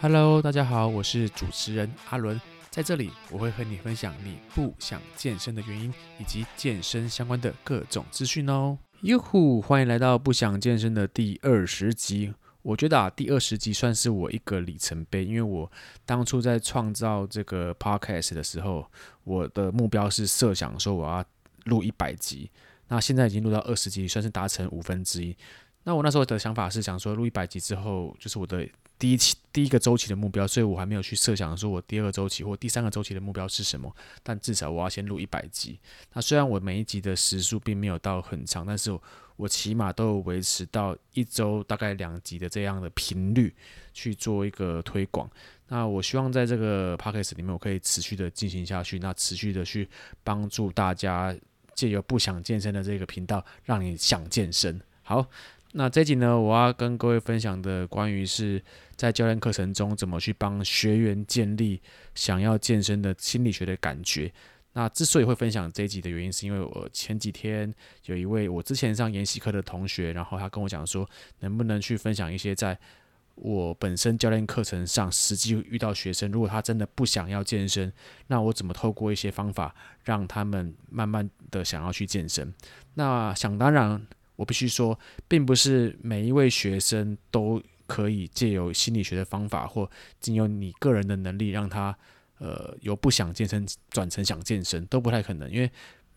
Hello，大家好，我是主持人阿伦，在这里我会和你分享你不想健身的原因，以及健身相关的各种资讯哦。哟呼，欢迎来到不想健身的第二十集。我觉得啊，第二十集算是我一个里程碑，因为我当初在创造这个 podcast 的时候，我的目标是设想说我要录一百集，那现在已经录到二十集，算是达成五分之一。那我那时候的想法是想说，录一百集之后，就是我的第一期第一个周期的目标，所以我还没有去设想说我第二个周期或第三个周期的目标是什么。但至少我要先录一百集。那虽然我每一集的时数并没有到很长，但是我起码都有维持到一周大概两集的这样的频率去做一个推广。那我希望在这个 podcast 里面，我可以持续的进行下去，那持续的去帮助大家借由不想健身的这个频道，让你想健身。好。那这集呢，我要跟各位分享的关于是在教练课程中怎么去帮学员建立想要健身的心理学的感觉。那之所以会分享这一集的原因，是因为我前几天有一位我之前上研习课的同学，然后他跟我讲说，能不能去分享一些在我本身教练课程上实际遇到学生，如果他真的不想要健身，那我怎么透过一些方法让他们慢慢的想要去健身？那想当然。我必须说，并不是每一位学生都可以借由心理学的方法，或经由你个人的能力，让他呃由不想健身转成想健身，都不太可能。因为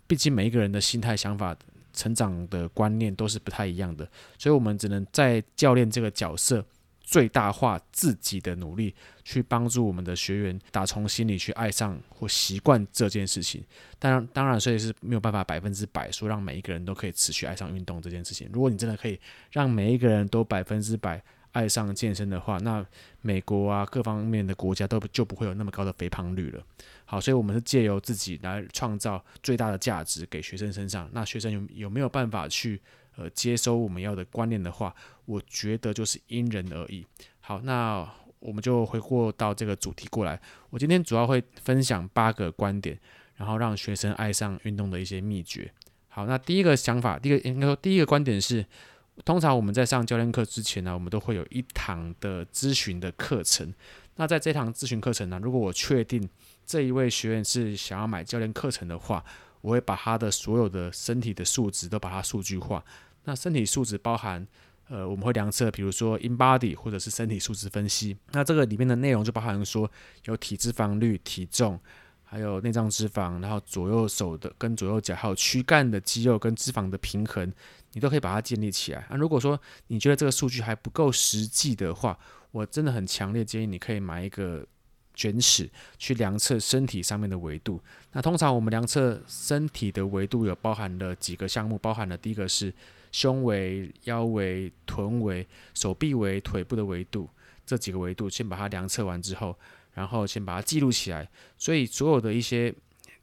毕竟每一个人的心态、想法、成长的观念都是不太一样的，所以我们只能在教练这个角色。最大化自己的努力，去帮助我们的学员打从心里去爱上或习惯这件事情。当然，当然，所以是没有办法百分之百说让每一个人都可以持续爱上运动这件事情。如果你真的可以让每一个人都百分之百爱上健身的话，那美国啊各方面的国家都就不会有那么高的肥胖率了。好，所以我们是借由自己来创造最大的价值给学生身上。那学生有有没有办法去？呃，接收我们要的观念的话，我觉得就是因人而异。好，那我们就回过到这个主题过来。我今天主要会分享八个观点，然后让学生爱上运动的一些秘诀。好，那第一个想法，第一个应该说第一个观点是，通常我们在上教练课之前呢，我们都会有一堂的咨询的课程。那在这堂咨询课程呢，如果我确定这一位学员是想要买教练课程的话，我会把他的所有的身体的数值都把它数据化。那身体数值包含，呃，我们会量测，比如说 InBody 或者是身体数值分析。那这个里面的内容就包含说有体脂肪率、体重，还有内脏脂肪，然后左右手的跟左右脚，还有躯干的肌肉跟脂肪的平衡，你都可以把它建立起来。那如果说你觉得这个数据还不够实际的话，我真的很强烈建议你可以买一个。卷尺去量测身体上面的维度。那通常我们量测身体的维度有包含了几个项目，包含了第一个是胸围、腰围、臀围、手臂围、腿部的维度，这几个维度先把它量测完之后，然后先把它记录起来。所以所有的一些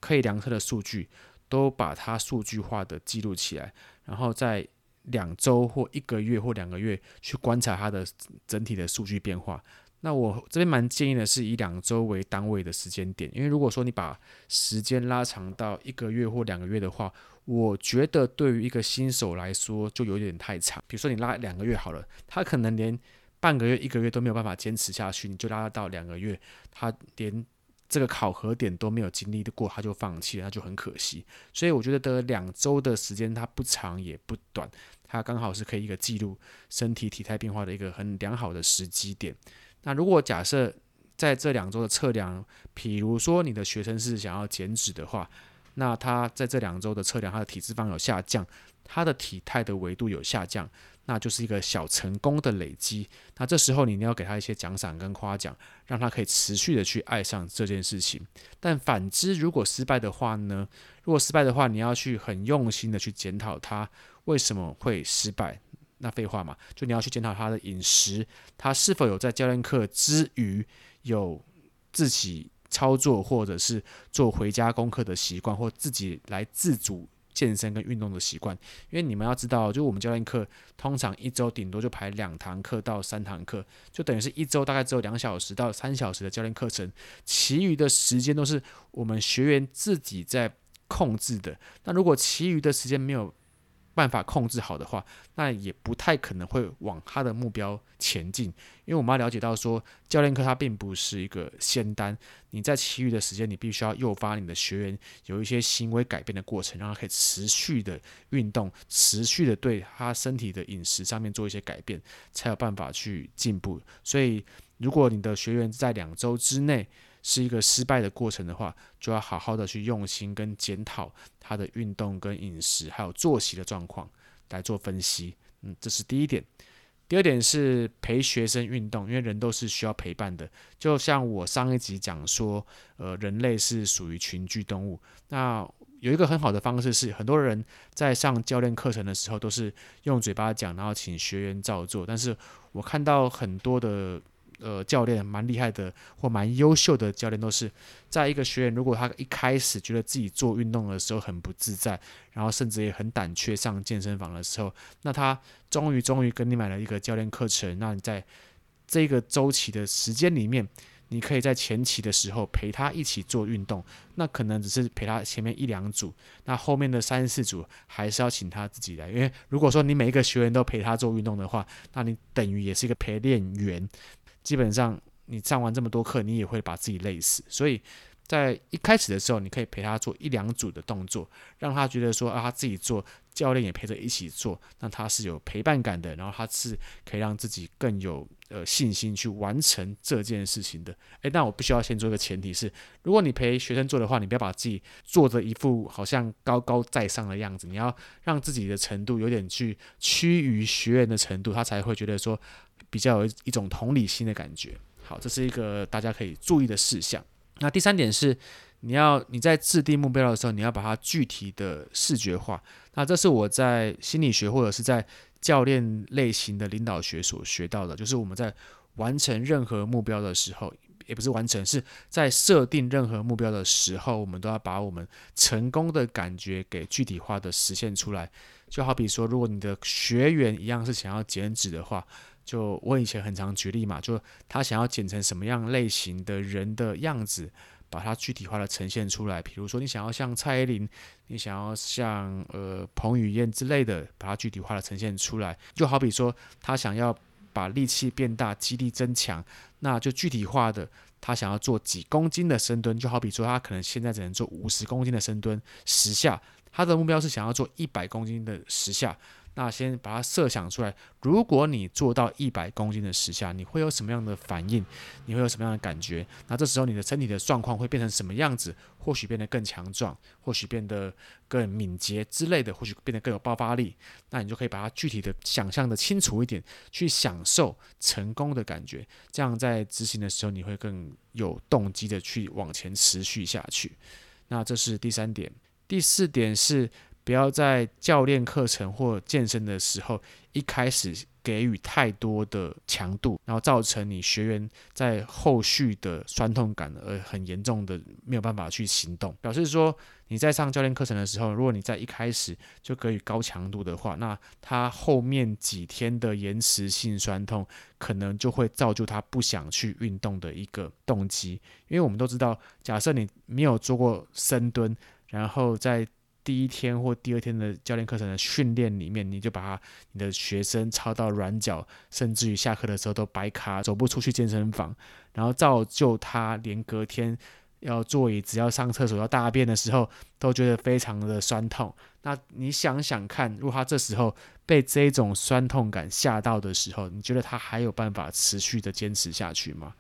可以量测的数据都把它数据化的记录起来，然后在两周或一个月或两个月去观察它的整体的数据变化。那我这边蛮建议的是以两周为单位的时间点，因为如果说你把时间拉长到一个月或两个月的话，我觉得对于一个新手来说就有点太长。比如说你拉两个月好了，他可能连半个月、一个月都没有办法坚持下去，你就拉到两个月，他连这个考核点都没有经历过，他就放弃了，那就很可惜。所以我觉得得两周的时间，它不长也不短，它刚好是可以一个记录身体体态变化的一个很良好的时机点。那如果假设在这两周的测量，比如说你的学生是想要减脂的话，那他在这两周的测量，他的体脂肪有下降，他的体态的维度有下降，那就是一个小成功的累积。那这时候你一定要给他一些奖赏跟夸奖，让他可以持续的去爱上这件事情。但反之，如果失败的话呢？如果失败的话，你要去很用心的去检讨他为什么会失败。那废话嘛，就你要去检讨他的饮食，他是否有在教练课之余有自己操作或者是做回家功课的习惯，或自己来自主健身跟运动的习惯。因为你们要知道，就我们教练课通常一周顶多就排两堂课到三堂课，就等于是一周大概只有两小时到三小时的教练课程，其余的时间都是我们学员自己在控制的。那如果其余的时间没有办法控制好的话，那也不太可能会往他的目标前进。因为我们要了解到说，教练课它并不是一个仙丹，你在其余的时间，你必须要诱发你的学员有一些行为改变的过程，让他可以持续的运动，持续的对他身体的饮食上面做一些改变，才有办法去进步。所以，如果你的学员在两周之内，是一个失败的过程的话，就要好好的去用心跟检讨他的运动跟饮食，还有作息的状况来做分析。嗯，这是第一点。第二点是陪学生运动，因为人都是需要陪伴的。就像我上一集讲说，呃，人类是属于群居动物。那有一个很好的方式是，很多人在上教练课程的时候都是用嘴巴讲，然后请学员照做。但是我看到很多的。呃，教练蛮厉害的，或蛮优秀的教练，都是在一个学员如果他一开始觉得自己做运动的时候很不自在，然后甚至也很胆怯上健身房的时候，那他终于终于跟你买了一个教练课程，那你在这个周期的时间里面，你可以在前期的时候陪他一起做运动，那可能只是陪他前面一两组，那后面的三四组还是要请他自己来，因为如果说你每一个学员都陪他做运动的话，那你等于也是一个陪练员。基本上，你上完这么多课，你也会把自己累死。所以在一开始的时候，你可以陪他做一两组的动作，让他觉得说啊，他自己做，教练也陪着一起做，那他是有陪伴感的，然后他是可以让自己更有呃信心去完成这件事情的。诶，那我必须要先做一个前提是，如果你陪学生做的话，你不要把自己做的一副好像高高在上的样子，你要让自己的程度有点去趋于学员的程度，他才会觉得说。比较有一种同理心的感觉。好，这是一个大家可以注意的事项。那第三点是，你要你在制定目标的时候，你要把它具体的视觉化。那这是我在心理学或者是在教练类型的领导学所学到的，就是我们在完成任何目标的时候，也不是完成，是在设定任何目标的时候，我们都要把我们成功的感觉给具体化的实现出来。就好比说，如果你的学员一样是想要减脂的话。就我以前很常举例嘛，就他想要剪成什么样类型的人的样子，把它具体化的呈现出来。比如说你想要像蔡依林，你想要像呃彭于晏之类的，把它具体化的呈现出来。就好比说他想要把力气变大，肌力增强，那就具体化的他想要做几公斤的深蹲。就好比说他可能现在只能做五十公斤的深蹲十下，他的目标是想要做一百公斤的十下。那先把它设想出来，如果你做到一百公斤的时下，你会有什么样的反应？你会有什么样的感觉？那这时候你的身体的状况会变成什么样子？或许变得更强壮，或许变得更敏捷之类的，或许变得更有爆发力。那你就可以把它具体的想象的清楚一点，去享受成功的感觉。这样在执行的时候，你会更有动机的去往前持续下去。那这是第三点，第四点是。不要在教练课程或健身的时候一开始给予太多的强度，然后造成你学员在后续的酸痛感而很严重的没有办法去行动。表示说你在上教练课程的时候，如果你在一开始就给予高强度的话，那他后面几天的延迟性酸痛可能就会造就他不想去运动的一个动机。因为我们都知道，假设你没有做过深蹲，然后在第一天或第二天的教练课程的训练里面，你就把他你的学生操到软脚，甚至于下课的时候都摆卡，走不出去健身房，然后造就他连隔天要坐椅子、要上厕所、要大便的时候都觉得非常的酸痛。那你想想看，如果他这时候被这种酸痛感吓到的时候，你觉得他还有办法持续的坚持下去吗？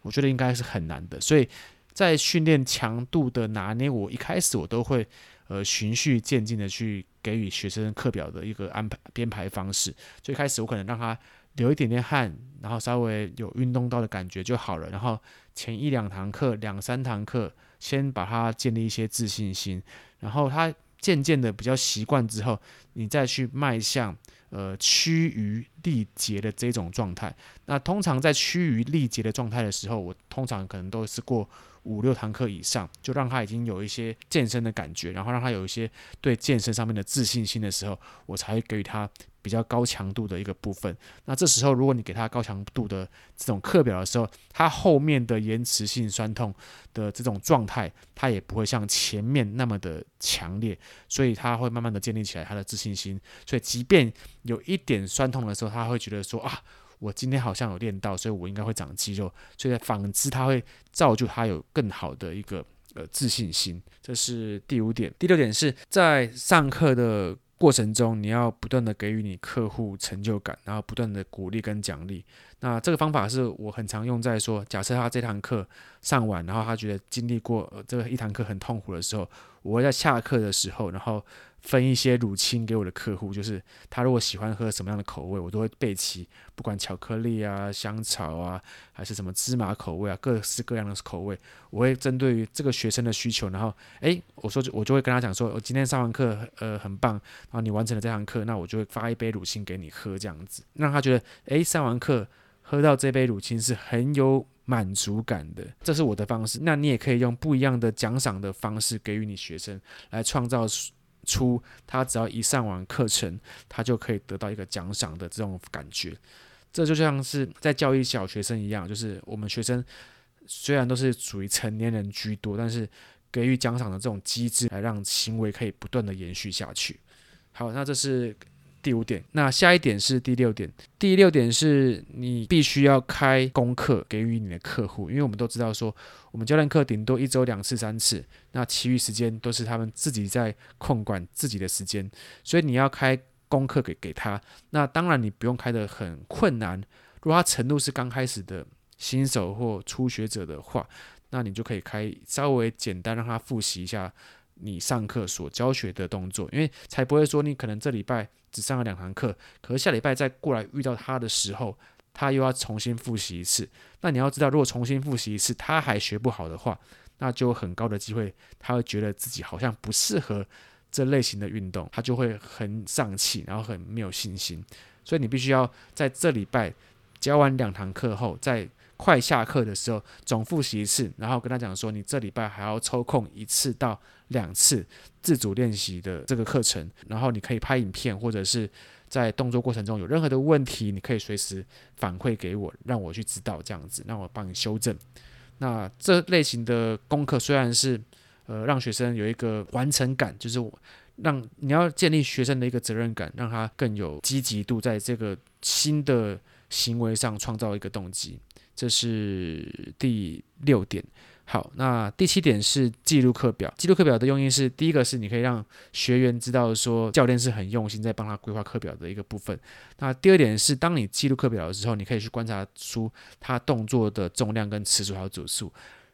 我觉得应该是很难的。所以在训练强度的拿捏，我一开始我都会。呃，循序渐进的去给予学生课表的一个安排编排方式。最开始我可能让他流一点点汗，然后稍微有运动到的感觉就好了。然后前一两堂课、两三堂课，先把他建立一些自信心。然后他渐渐的比较习惯之后，你再去迈向呃趋于力竭的这种状态。那通常在趋于力竭的状态的时候，我通常可能都是过。五六堂课以上，就让他已经有一些健身的感觉，然后让他有一些对健身上面的自信心的时候，我才会给予他比较高强度的一个部分。那这时候，如果你给他高强度的这种课表的时候，他后面的延迟性酸痛的这种状态，他也不会像前面那么的强烈，所以他会慢慢的建立起来他的自信心。所以，即便有一点酸痛的时候，他会觉得说啊，我今天好像有练到，所以我应该会长肌肉。所以反之，他会造就他有更好的一个呃自信心。这是第五点。第六点是在上课的。过程中，你要不断的给予你客户成就感，然后不断的鼓励跟奖励。那这个方法是我很常用在说，假设他这堂课上完，然后他觉得经历过呃这个一堂课很痛苦的时候，我会在下课的时候，然后。分一些乳清给我的客户，就是他如果喜欢喝什么样的口味，我都会备齐，不管巧克力啊、香草啊，还是什么芝麻口味啊，各式各样的口味，我会针对于这个学生的需求，然后，诶，我说我就会跟他讲说，我今天上完课，呃，很棒，然后你完成了这堂课，那我就会发一杯乳清给你喝，这样子，让他觉得，诶，上完课喝到这杯乳清是很有满足感的，这是我的方式。那你也可以用不一样的奖赏的方式给予你学生，来创造。出他只要一上完课程，他就可以得到一个奖赏的这种感觉。这就像是在教育小学生一样，就是我们学生虽然都是属于成年人居多，但是给予奖赏的这种机制，来让行为可以不断的延续下去。好，那这是。第五点，那下一点是第六点。第六点是你必须要开功课给予你的客户，因为我们都知道说，我们教练课顶多一周两次三次，那其余时间都是他们自己在控管自己的时间，所以你要开功课给给他。那当然你不用开得很困难，如果他程度是刚开始的新手或初学者的话，那你就可以开稍微简单让他复习一下。你上课所教学的动作，因为才不会说你可能这礼拜只上了两堂课，可是下礼拜再过来遇到他的时候，他又要重新复习一次。那你要知道，如果重新复习一次他还学不好的话，那就很高的机会他会觉得自己好像不适合这类型的运动，他就会很丧气，然后很没有信心。所以你必须要在这礼拜教完两堂课后，在快下课的时候总复习一次，然后跟他讲说，你这礼拜还要抽空一次到两次自主练习的这个课程，然后你可以拍影片，或者是在动作过程中有任何的问题，你可以随时反馈给我，让我去知道这样子，让我帮你修正。那这类型的功课虽然是呃让学生有一个完成感，就是我让你要建立学生的一个责任感，让他更有积极度，在这个新的行为上创造一个动机，这是第六点。好，那第七点是记录课表。记录课表的用意是，第一个是你可以让学员知道说教练是很用心在帮他规划课表的一个部分。那第二点是，当你记录课表的时候，你可以去观察出他动作的重量跟次数还有组数，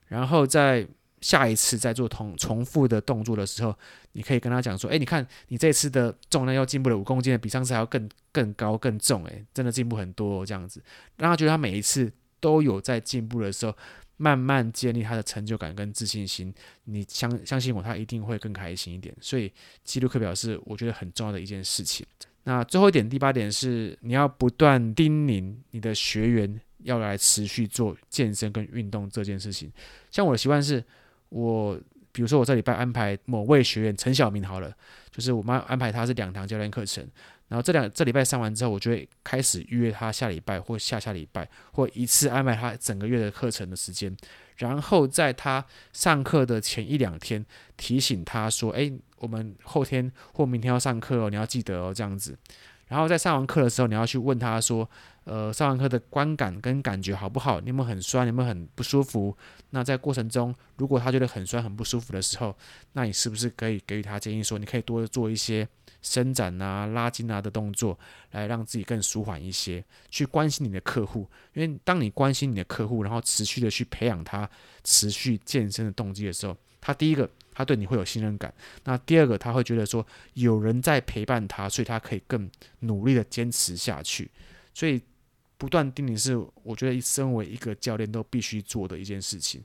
然后在下一次再做同重复的动作的时候，你可以跟他讲说，哎，你看你这次的重量又进步了五公斤，比上次还要更更高更重，哎，真的进步很多，这样子，让他觉得他每一次都有在进步的时候。慢慢建立他的成就感跟自信心，你相相信我，他一定会更开心一点。所以记录课表是我觉得很重要的一件事情。那最后一点，第八点是你要不断叮咛你的学员要来持续做健身跟运动这件事情。像我的习惯是，我比如说我这礼拜安排某位学员陈小明好了，就是我们安排他是两堂教练课程。然后这两这礼拜上完之后，我就会开始预约他下礼拜或下下礼拜，或一次安排他整个月的课程的时间。然后在他上课的前一两天提醒他说：“哎，我们后天或明天要上课哦，你要记得哦，这样子。”然后在上完课的时候，你要去问他说：“呃，上完课的观感跟感觉好不好？你有没有很酸？有没有很不舒服？”那在过程中，如果他觉得很酸、很不舒服的时候，那你是不是可以给予他建议说：“你可以多做一些。”伸展啊、拉筋啊的动作，来让自己更舒缓一些。去关心你的客户，因为当你关心你的客户，然后持续的去培养他持续健身的动机的时候，他第一个他对你会有信任感，那第二个他会觉得说有人在陪伴他，所以他可以更努力的坚持下去。所以不断叮咛是我觉得身为一个教练都必须做的一件事情。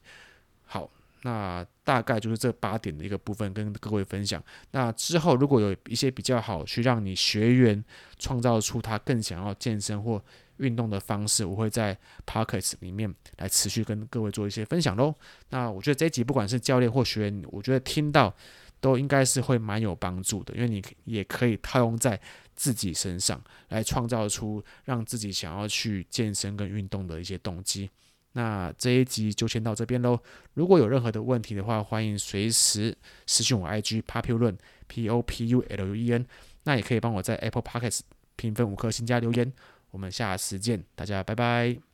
那大概就是这八点的一个部分跟各位分享。那之后如果有一些比较好去让你学员创造出他更想要健身或运动的方式，我会在 Podcast 里面来持续跟各位做一些分享喽。那我觉得这一集不管是教练或学员，我觉得听到都应该是会蛮有帮助的，因为你也可以套用在自己身上，来创造出让自己想要去健身跟运动的一些动机。那这一集就先到这边喽。如果有任何的问题的话，欢迎随时私信我 IG Populuen P O P U L U E N。那也可以帮我在 Apple Podcast 评分五颗星加留言。我们下次见，大家拜拜。